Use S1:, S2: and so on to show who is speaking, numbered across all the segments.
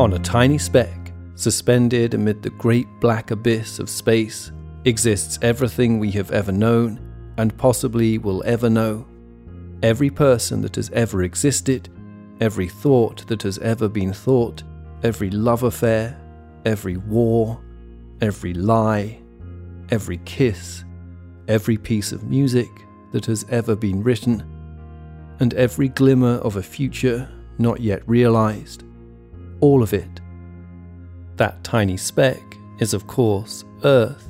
S1: On a tiny speck, suspended amid the great black abyss of space, exists everything we have ever known and possibly will ever know. Every person that has ever existed, every thought that has ever been thought, every love affair, every war, every lie, every kiss, every piece of music that has ever been written, and every glimmer of a future not yet realized all of it. That tiny speck is, of course, Earth,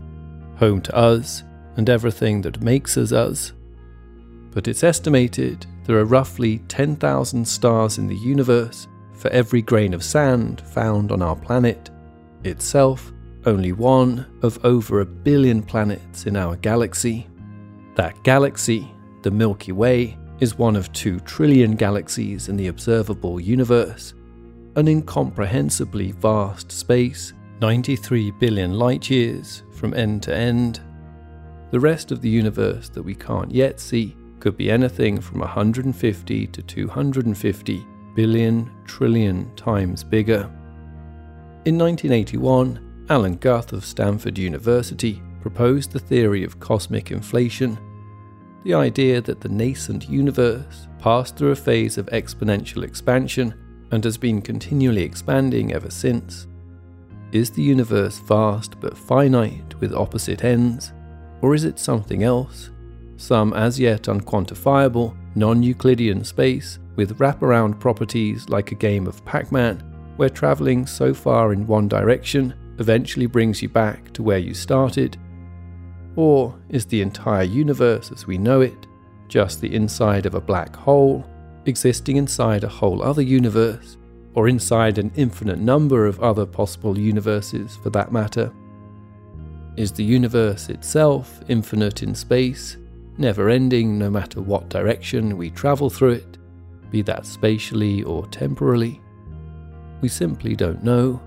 S1: home to us and everything that makes us us. But it's estimated there are roughly 10,000 stars in the universe for every grain of sand found on our planet, itself only one of over a billion planets in our galaxy. That galaxy, the Milky Way, is one of two trillion galaxies in the observable universe an incomprehensibly vast space, 93 billion light years from end to end. The rest of the universe that we can't yet see could be anything from 150 to 250 billion trillion times bigger. In 1981, Alan Guth of Stanford University proposed the theory of cosmic inflation, the idea that the nascent universe passed through a phase of exponential expansion and has been continually expanding ever since. Is the universe vast but finite with opposite ends, or is it something else? Some as yet unquantifiable, non Euclidean space with wraparound properties like a game of Pac Man, where travelling so far in one direction eventually brings you back to where you started? Or is the entire universe as we know it just the inside of a black hole existing inside a whole other universe, or inside an infinite number of other possible universes for that matter? Is the universe itself infinite in space, never ending no matter what direction we travel through it, be that spatially or temporally? We simply don't know.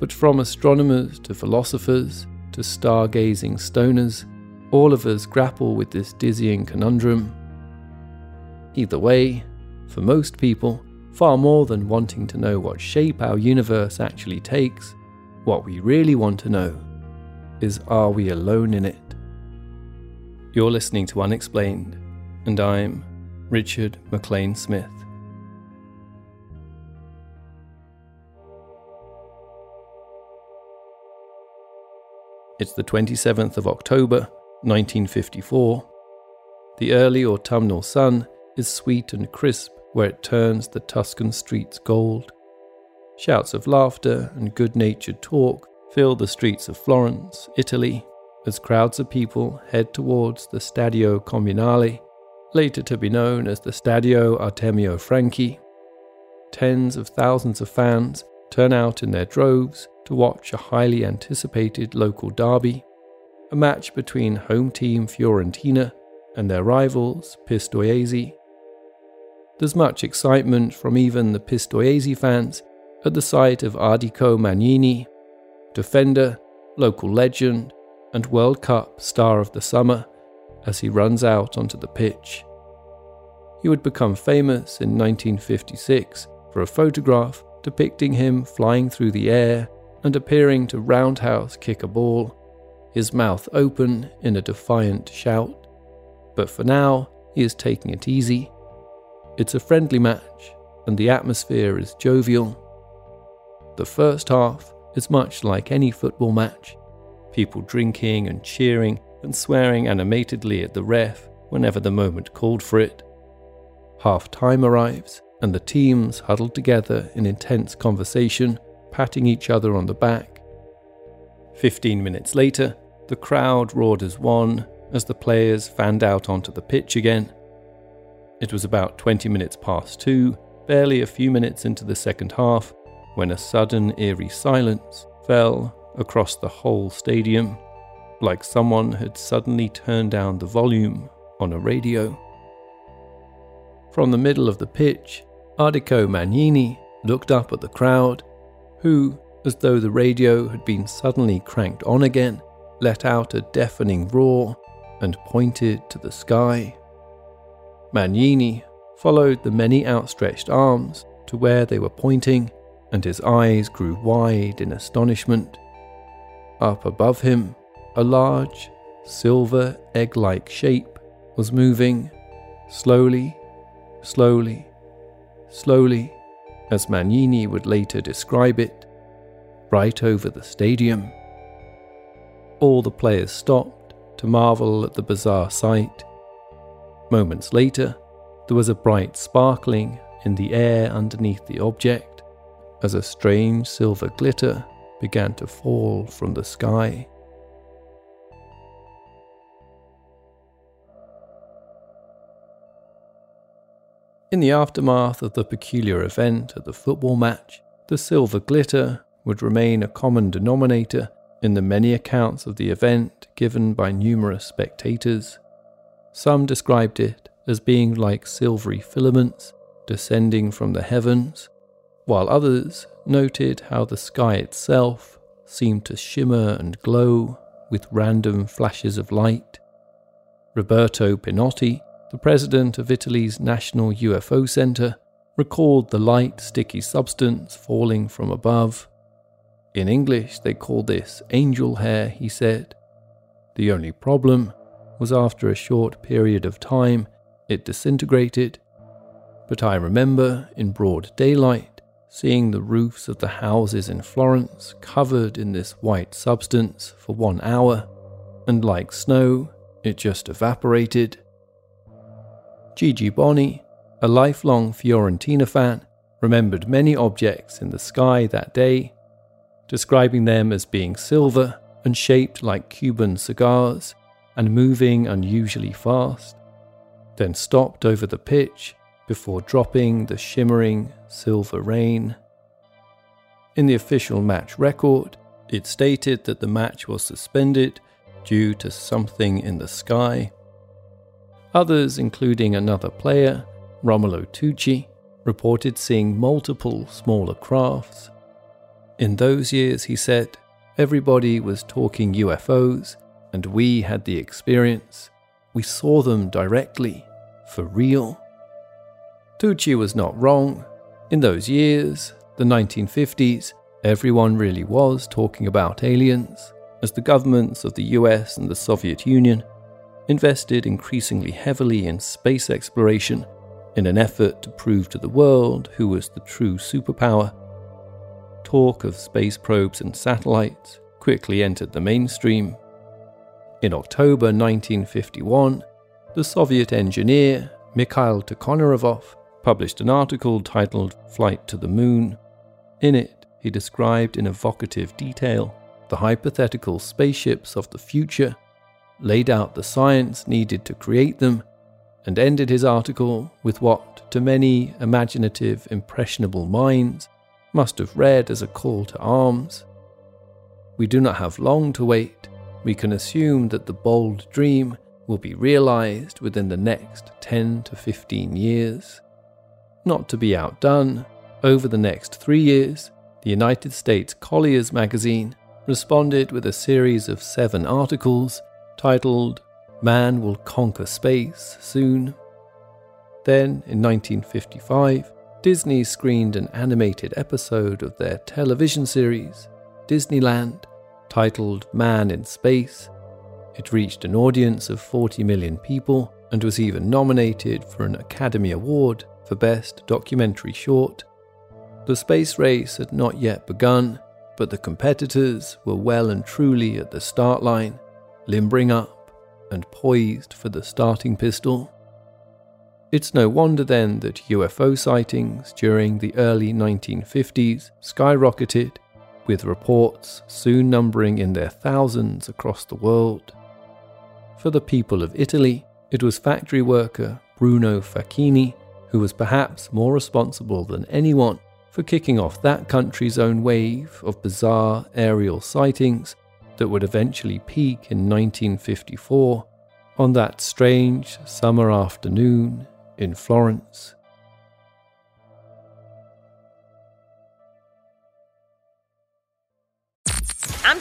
S1: But from astronomers to philosophers to stargazing stoners, all of us grapple with this dizzying conundrum Either way, for most people, far more than wanting to know what shape our universe actually takes, what we really want to know is are we alone in it? You're listening to Unexplained, and I'm Richard MacLean Smith. It's the 27th of October, 1954. The early autumnal sun is sweet and crisp where it turns the Tuscan streets gold. Shouts of laughter and good natured talk fill the streets of Florence, Italy, as crowds of people head towards the Stadio Comunale, later to be known as the Stadio Artemio Franchi. Tens of thousands of fans turn out in their droves to watch a highly anticipated local derby, a match between home team Fiorentina and their rivals Pistoiese. There's much excitement from even the Pistoiese fans at the sight of Ardico Magnini, defender, local legend, and World Cup star of the summer, as he runs out onto the pitch. He would become famous in 1956 for a photograph depicting him flying through the air and appearing to roundhouse kick a ball, his mouth open in a defiant shout. But for now, he is taking it easy. It's a friendly match, and the atmosphere is jovial. The first half is much like any football match people drinking and cheering and swearing animatedly at the ref whenever the moment called for it. Half time arrives, and the teams huddle together in intense conversation, patting each other on the back. Fifteen minutes later, the crowd roared as one as the players fanned out onto the pitch again. It was about 20 minutes past two, barely a few minutes into the second half, when a sudden eerie silence fell across the whole stadium, like someone had suddenly turned down the volume on a radio. From the middle of the pitch, Ardico Magnini looked up at the crowd, who, as though the radio had been suddenly cranked on again, let out a deafening roar and pointed to the sky. Magnini followed the many outstretched arms to where they were pointing, and his eyes grew wide in astonishment. Up above him, a large, silver egg like shape was moving slowly, slowly, slowly, as Magnini would later describe it, right over the stadium. All the players stopped to marvel at the bizarre sight. Moments later, there was a bright sparkling in the air underneath the object as a strange silver glitter began to fall from the sky. In the aftermath of the peculiar event at the football match, the silver glitter would remain a common denominator in the many accounts of the event given by numerous spectators. Some described it as being like silvery filaments descending from the heavens, while others noted how the sky itself seemed to shimmer and glow with random flashes of light. Roberto Pinotti, the president of Italy's National UFO Center, recalled the light, sticky substance falling from above. In English, they call this angel hair, he said. The only problem was after a short period of time, it disintegrated. But I remember in broad daylight seeing the roofs of the houses in Florence covered in this white substance for one hour, and like snow, it just evaporated. Gigi Boni, a lifelong Fiorentina fan, remembered many objects in the sky that day, describing them as being silver and shaped like Cuban cigars and moving unusually fast, then stopped over the pitch before dropping the shimmering silver rain. In the official match record, it stated that the match was suspended due to something in the sky. Others, including another player, Romolo Tucci, reported seeing multiple smaller crafts. In those years, he said, everybody was talking UFOs, and we had the experience. We saw them directly, for real. Tucci was not wrong. In those years, the 1950s, everyone really was talking about aliens, as the governments of the US and the Soviet Union invested increasingly heavily in space exploration in an effort to prove to the world who was the true superpower. Talk of space probes and satellites quickly entered the mainstream. In October 1951, the Soviet engineer Mikhail Tikhonov published an article titled Flight to the Moon. In it, he described in evocative detail the hypothetical spaceships of the future, laid out the science needed to create them, and ended his article with what, to many imaginative, impressionable minds, must have read as a call to arms we do not have long to wait. We can assume that the bold dream will be realized within the next 10 to 15 years. Not to be outdone, over the next three years, the United States Collier's magazine responded with a series of seven articles titled Man Will Conquer Space Soon. Then, in 1955, Disney screened an animated episode of their television series, Disneyland, titled Man in Space. It reached an audience of 40 million people and was even nominated for an Academy Award for Best Documentary Short. The space race had not yet begun, but the competitors were well and truly at the start line, limbering up and poised for the starting pistol. It's no wonder then that UFO sightings during the early 1950s skyrocketed, with reports soon numbering in their thousands across the world. For the people of Italy, it was factory worker Bruno Facchini who was perhaps more responsible than anyone for kicking off that country's own wave of bizarre aerial sightings that would eventually peak in 1954 on that strange summer afternoon in Florence.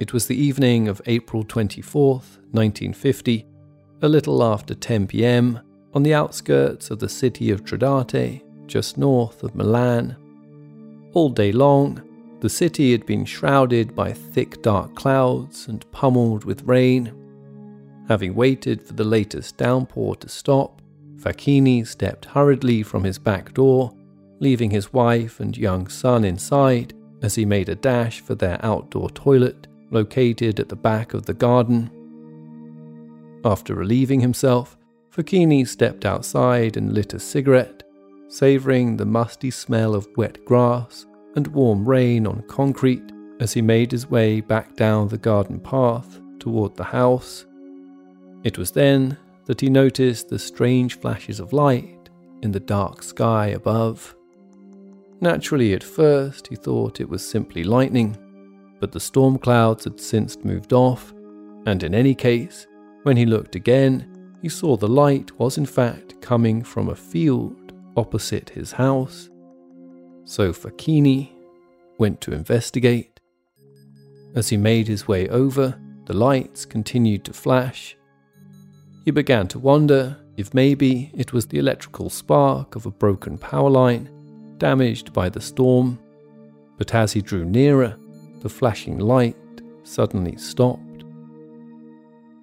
S1: It was the evening of April 24th, 1950, a little after 10 pm, on the outskirts of the city of Tradate, just north of Milan. All day long, the city had been shrouded by thick dark clouds and pummeled with rain. Having waited for the latest downpour to stop, Facchini stepped hurriedly from his back door, leaving his wife and young son inside as he made a dash for their outdoor toilet located at the back of the garden. After relieving himself, Facchini stepped outside and lit a cigarette, savouring the musty smell of wet grass and warm rain on concrete as he made his way back down the garden path toward the house. It was then that he noticed the strange flashes of light in the dark sky above. Naturally, at first, he thought it was simply lightning, but the storm clouds had since moved off, and in any case, when he looked again, he saw the light was in fact coming from a field opposite his house. So Facchini went to investigate. As he made his way over, the lights continued to flash. He began to wonder if maybe it was the electrical spark of a broken power line damaged by the storm, but as he drew nearer, the flashing light suddenly stopped.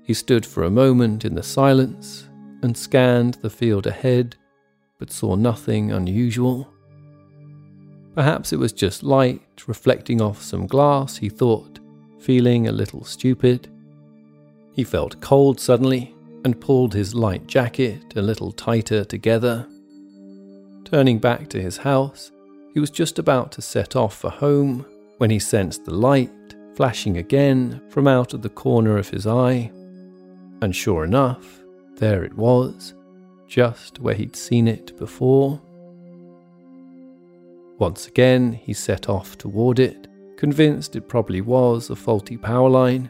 S1: He stood for a moment in the silence and scanned the field ahead, but saw nothing unusual. Perhaps it was just light reflecting off some glass, he thought, feeling a little stupid. He felt cold suddenly and pulled his light jacket a little tighter together. Turning back to his house, he was just about to set off for home when he sensed the light flashing again from out of the corner of his eye. And sure enough, there it was, just where he'd seen it before. Once again, he set off toward it, convinced it probably was a faulty power line.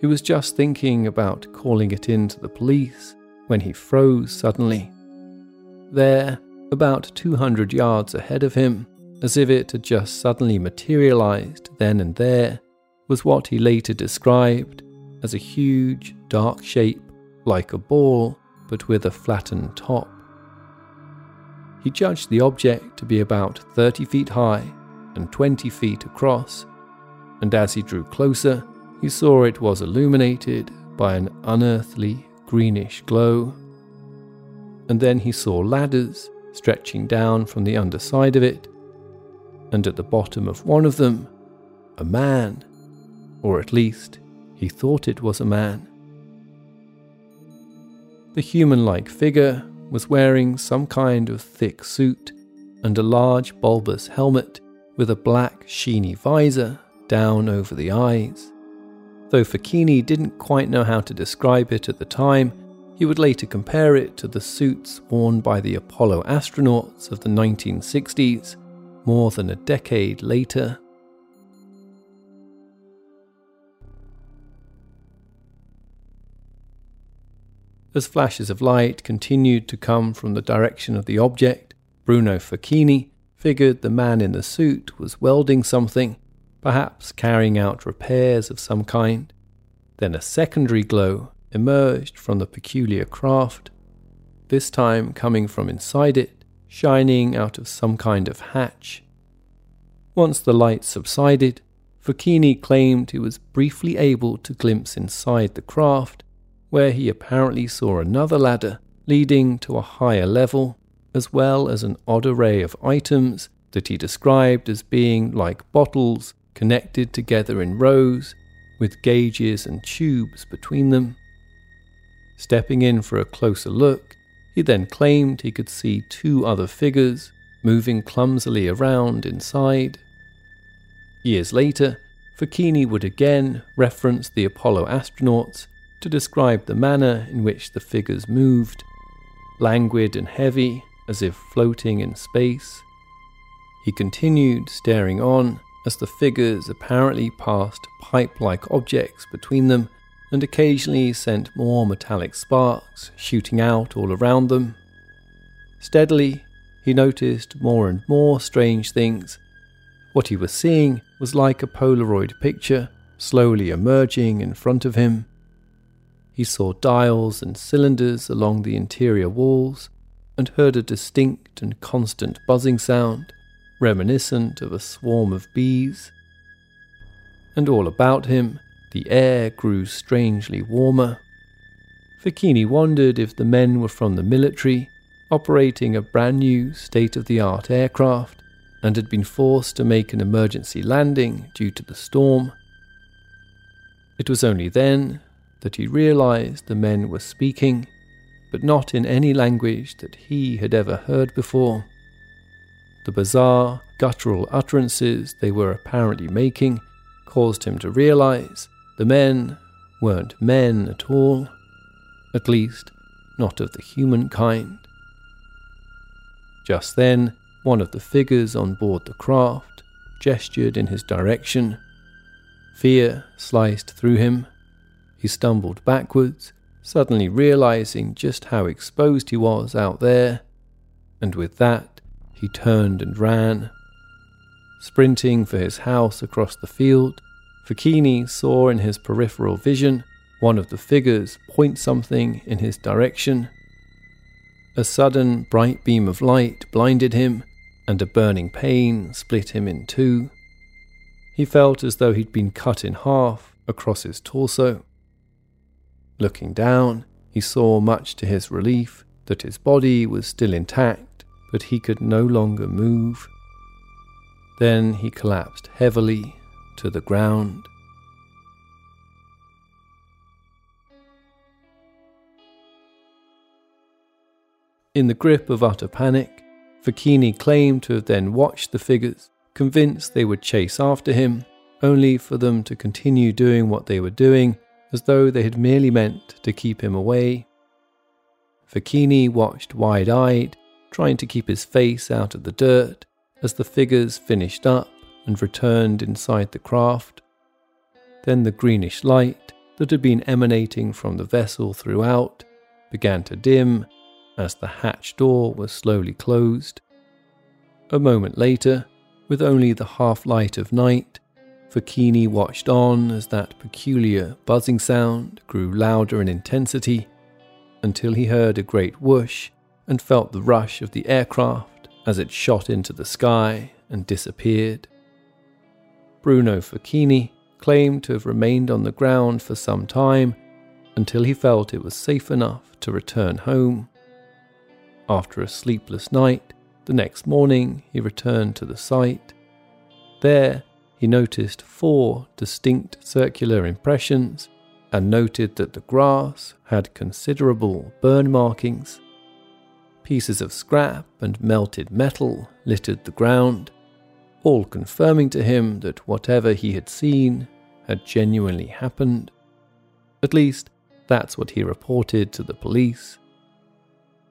S1: He was just thinking about calling it in to the police when he froze suddenly. There, about 200 yards ahead of him, as if it had just suddenly materialized then and there, was what he later described as a huge, dark shape like a ball but with a flattened top. He judged the object to be about 30 feet high and 20 feet across, and as he drew closer, he saw it was illuminated by an unearthly greenish glow. And then he saw ladders stretching down from the underside of it, and at the bottom of one of them, a man, or at least he thought it was a man. The human like figure was wearing some kind of thick suit and a large bulbous helmet with a black sheeny visor down over the eyes. Though Facchini didn't quite know how to describe it at the time, he would later compare it to the suits worn by the Apollo astronauts of the 1960s, more than a decade later. As flashes of light continued to come from the direction of the object, Bruno Facchini figured the man in the suit was welding something, perhaps carrying out repairs of some kind. Then a secondary glow emerged from the peculiar craft, this time coming from inside it, shining out of some kind of hatch. Once the light subsided, Facchini claimed he was briefly able to glimpse inside the craft, where he apparently saw another ladder leading to a higher level, as well as an odd array of items that he described as being like bottles connected together in rows, with gauges and tubes between them. Stepping in for a closer look, he then claimed he could see two other figures moving clumsily around inside. Years later, Facchini would again reference the Apollo astronauts to describe the manner in which the figures moved, languid and heavy, as if floating in space. He continued staring on as the figures apparently passed pipe like objects between them and occasionally sent more metallic sparks shooting out all around them. Steadily, he noticed more and more strange things. What he was seeing was like a Polaroid picture slowly emerging in front of him. He saw dials and cylinders along the interior walls and heard a distinct and constant buzzing sound, reminiscent of a swarm of bees. And all about him, the air grew strangely warmer. Facchini wondered if the men were from the military, operating a brand new state of the art aircraft, and had been forced to make an emergency landing due to the storm. It was only then that he realized the men were speaking, but not in any language that he had ever heard before. The bizarre, guttural utterances they were apparently making caused him to realize the men weren't men at all, at least not of the human kind. Just then, one of the figures on board the craft gestured in his direction. Fear sliced through him. He stumbled backwards, suddenly realizing just how exposed he was out there, and with that, he turned and ran. Sprinting for his house across the field, Facchini saw in his peripheral vision one of the figures point something in his direction. A sudden bright beam of light blinded him, and a burning pain split him in two. He felt as though he'd been cut in half across his torso. Looking down, he saw, much to his relief, that his body was still intact, but he could no longer move. Then he collapsed heavily to the ground. In the grip of utter panic, Facchini claimed to have then watched the figures, convinced they would chase after him, only for them to continue doing what they were doing as though they had merely meant to keep him away. Facchini watched wide eyed, trying to keep his face out of the dirt as the figures finished up and returned inside the craft. Then the greenish light that had been emanating from the vessel throughout began to dim as the hatch door was slowly closed. A moment later, with only the half light of night, Facchini watched on as that peculiar buzzing sound grew louder in intensity until he heard a great whoosh and felt the rush of the aircraft as it shot into the sky and disappeared. Bruno Facchini claimed to have remained on the ground for some time until he felt it was safe enough to return home. After a sleepless night, the next morning he returned to the site. There, he noticed four distinct circular impressions and noted that the grass had considerable burn markings. Pieces of scrap and melted metal littered the ground, all confirming to him that whatever he had seen had genuinely happened. At least, that's what he reported to the police.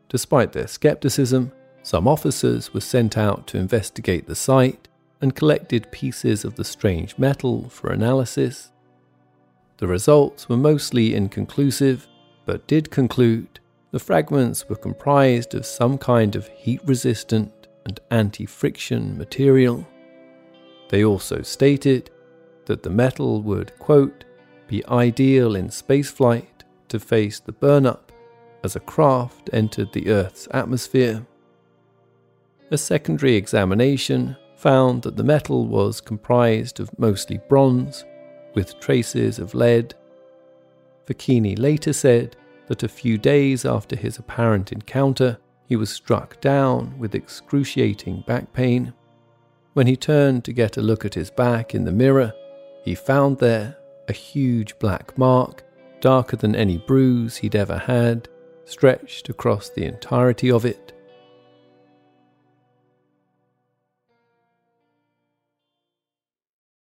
S1: Despite their skepticism, some officers were sent out to investigate the site and collected pieces of the strange metal for analysis. The results were mostly inconclusive, but did conclude the fragments were comprised of some kind of heat resistant and anti friction material. They also stated that the metal would, quote, be ideal in spaceflight to face the burn-up as a craft entered the Earth's atmosphere. A secondary examination found that the metal was comprised of mostly bronze, with traces of lead. Facchini later said that a few days after his apparent encounter, he was struck down with excruciating back pain. When he turned to get a look at his back in the mirror, he found there a huge black mark, darker than any bruise he'd ever had, stretched across the entirety of it.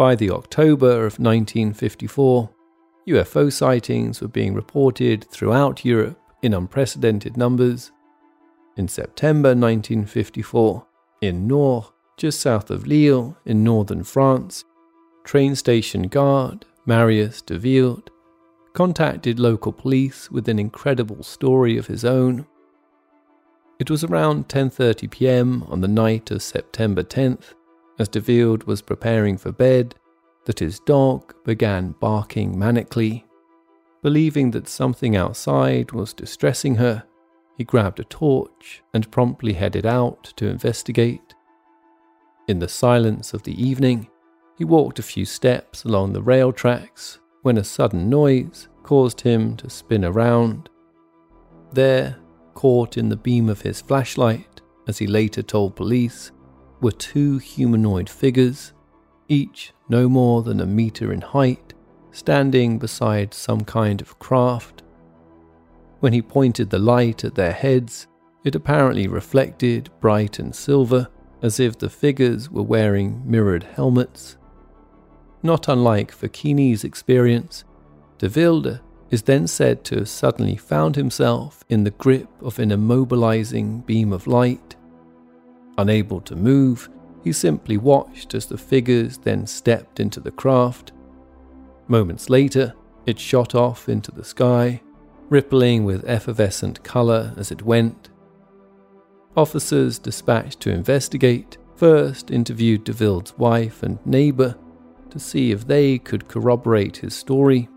S1: By the October of 1954, UFO sightings were being reported throughout Europe in unprecedented numbers. In September 1954, in Nord, just south of Lille in northern France, train station guard Marius de Wilde contacted local police with an incredible story of his own. It was around 10:30 p.m. on the night of September 10th as de Wilde was preparing for bed that his dog began barking manically. Believing that something outside was distressing her, he grabbed a torch and promptly headed out to investigate. In the silence of the evening, he walked a few steps along the rail tracks when a sudden noise caused him to spin around. There, caught in the beam of his flashlight, as he later told police, were two humanoid figures, each no more than a meter in height, standing beside some kind of craft. When he pointed the light at their heads, it apparently reflected bright and silver, as if the figures were wearing mirrored helmets. Not unlike Facchini's experience, De Wilde is then said to have suddenly found himself in the grip of an immobilizing beam of light. Unable to move, he simply watched as the figures then stepped into the craft. Moments later, it shot off into the sky, rippling with effervescent colour as it went. Officers dispatched to investigate first interviewed De Wilde's wife and neighbour to see if they could corroborate his story,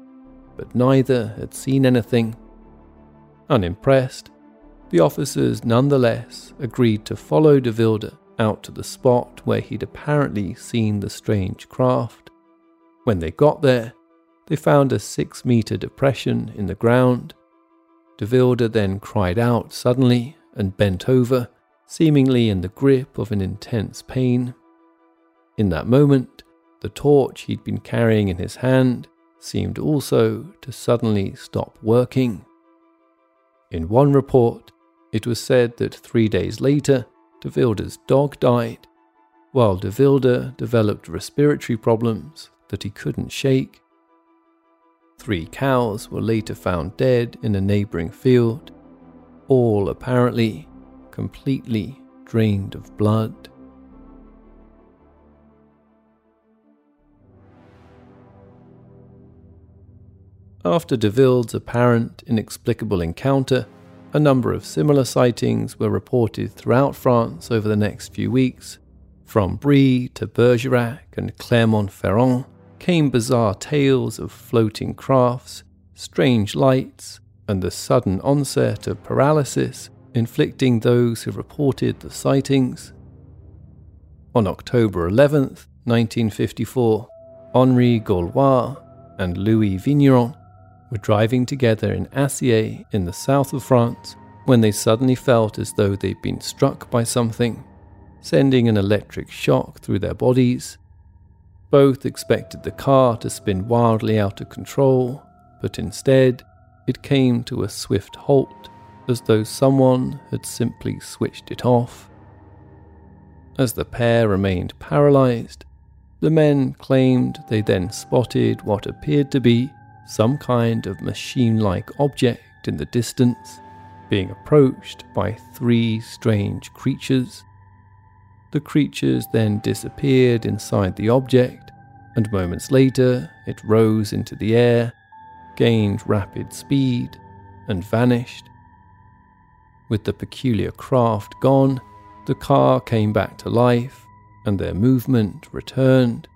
S1: but neither had seen anything. Unimpressed, the officers nonetheless agreed to follow De Wilde out to the spot where he'd apparently seen the strange craft. When they got there, they found a six meter depression in the ground. De Wilde then cried out suddenly and bent over, seemingly in the grip of an intense pain. In that moment, the torch he'd been carrying in his hand seemed also to suddenly stop working. In one report, it was said that three days later, De dog died, while De developed respiratory problems that he couldn't shake. Three cows were later found dead in a neighboring field, all apparently completely drained of blood. After De apparent inexplicable encounter, a number of similar sightings were reported throughout France over the next few weeks. From Brie to Bergerac and Clermont Ferrand, came bizarre tales of floating crafts, strange lights, and the sudden onset of paralysis inflicting those who reported the sightings. On October 11th, 1954, Henri Gaulois and Louis Vigneron were driving together in Assier in the south of France when they suddenly felt as though they'd been struck by something, sending an electric shock through their bodies. Both expected the car to spin wildly out of control, but instead, it came to a swift halt as though someone had simply switched it off. As the pair remained paralyzed, the men claimed they then spotted what appeared to be some kind of machine like object in the distance, being approached by three strange creatures. The creatures then disappeared inside the object, and moments later it rose into the air, gained rapid speed, and vanished. With the peculiar craft gone, the car came back to life and their movement returned.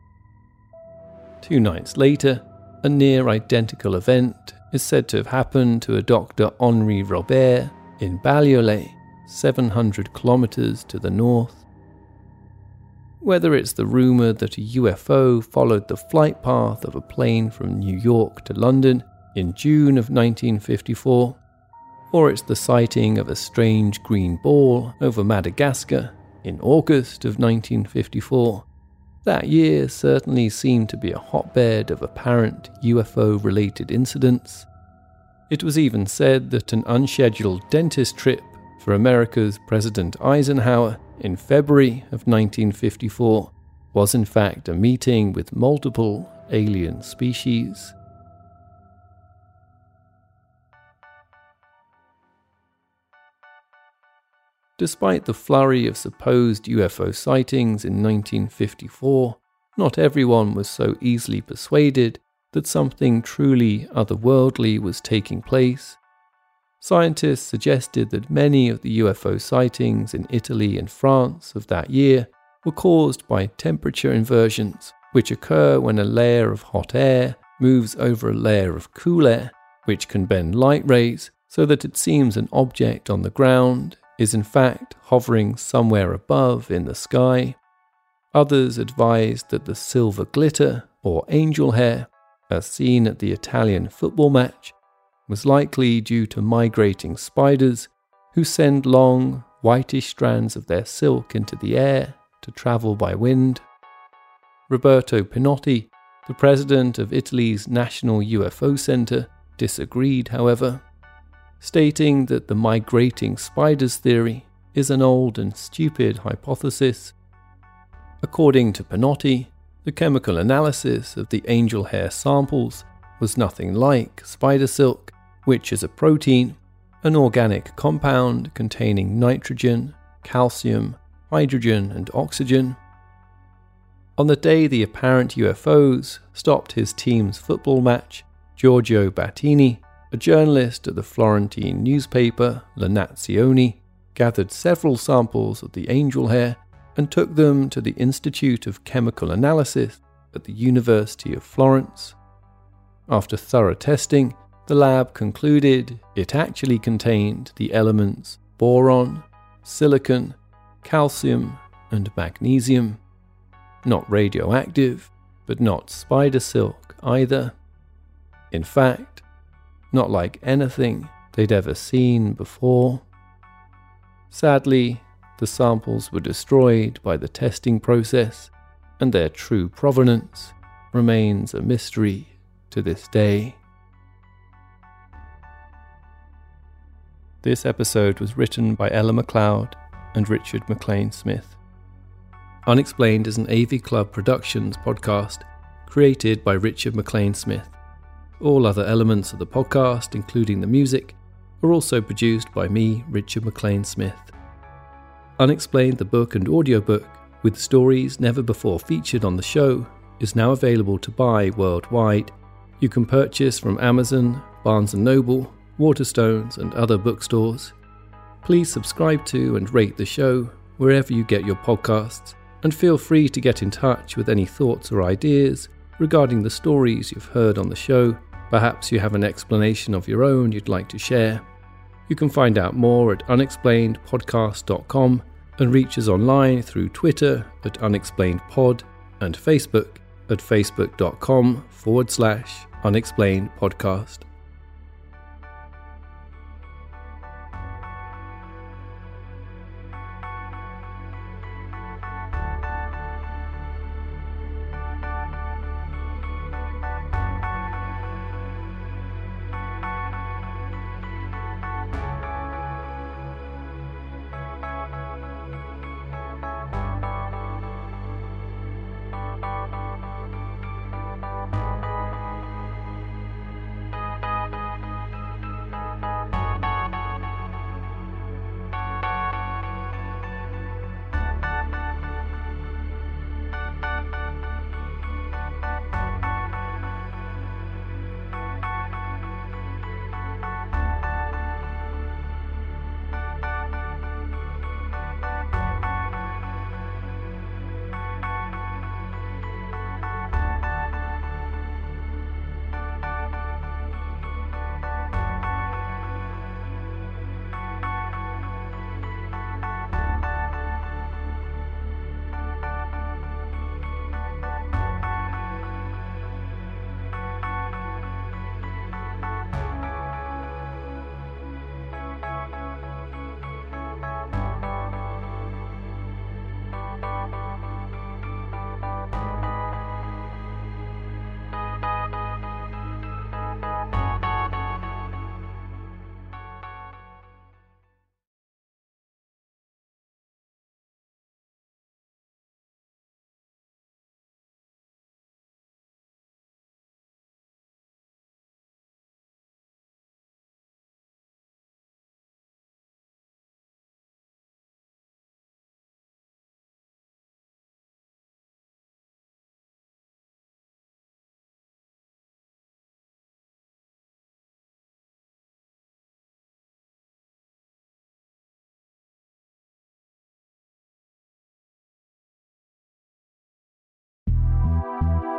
S1: Two nights later, a near identical event is said to have happened to a Dr. Henri Robert in Bagnolet, 700 kilometers to the north. Whether it's the rumour that a UFO followed the flight path of a plane from New York to London in June of 1954, or it's the sighting of a strange green ball over Madagascar in August of 1954. That year certainly seemed to be a hotbed of apparent UFO related incidents. It was even said that an unscheduled dentist trip for America's President Eisenhower in February of 1954 was in fact a meeting with multiple alien species. Despite the flurry of supposed UFO sightings in 1954, not everyone was so easily persuaded that something truly otherworldly was taking place. Scientists suggested that many of the UFO sightings in Italy and France of that year were caused by temperature inversions, which occur when a layer of hot air moves over a layer of cool air, which can bend light rays so that it seems an object on the ground is in fact hovering somewhere above in the sky. Others advised that the silver glitter, or angel hair, as seen at the Italian football match, was likely due to migrating spiders who send long, whitish strands of their silk into the air to travel by wind. Roberto Pinotti, the president of Italy's National UFO Center, disagreed, however stating that the migrating spiders theory is an old and stupid hypothesis. According to Pinotti, the chemical analysis of the angel hair samples was nothing like spider silk, which is a protein, an organic compound containing nitrogen, calcium, hydrogen, and oxygen. On the day the apparent UFOs stopped his team's football match, Giorgio Battini a journalist at the Florentine newspaper La Nazione gathered several samples of the angel hair and took them to the Institute of Chemical Analysis at the University of Florence. After thorough testing, the lab concluded it actually contained the elements boron, silicon, calcium, and magnesium. Not radioactive, but not spider silk either. In fact, not like anything they'd ever seen before. Sadly, the samples were destroyed by the testing process, and their true provenance remains a mystery to this day. This episode was written by Ella McLeod and Richard MacLean Smith. Unexplained is an AV Club Productions podcast created by Richard MacLean Smith. All other elements of the podcast, including the music, are also produced by me, Richard MacLean Smith. Unexplained, the book and audiobook, with stories never before featured on the show, is now available to buy worldwide. You can purchase from Amazon, Barnes & Noble, Waterstones, and other bookstores. Please subscribe to and rate the show wherever you get your podcasts, and feel free to get in touch with any thoughts or ideas regarding the stories you've heard on the show. Perhaps you have an explanation of your own you'd like to share. You can find out more at unexplainedpodcast.com and reach us online through Twitter at unexplainedpod and Facebook at facebook.com forward slash unexplainedpodcast.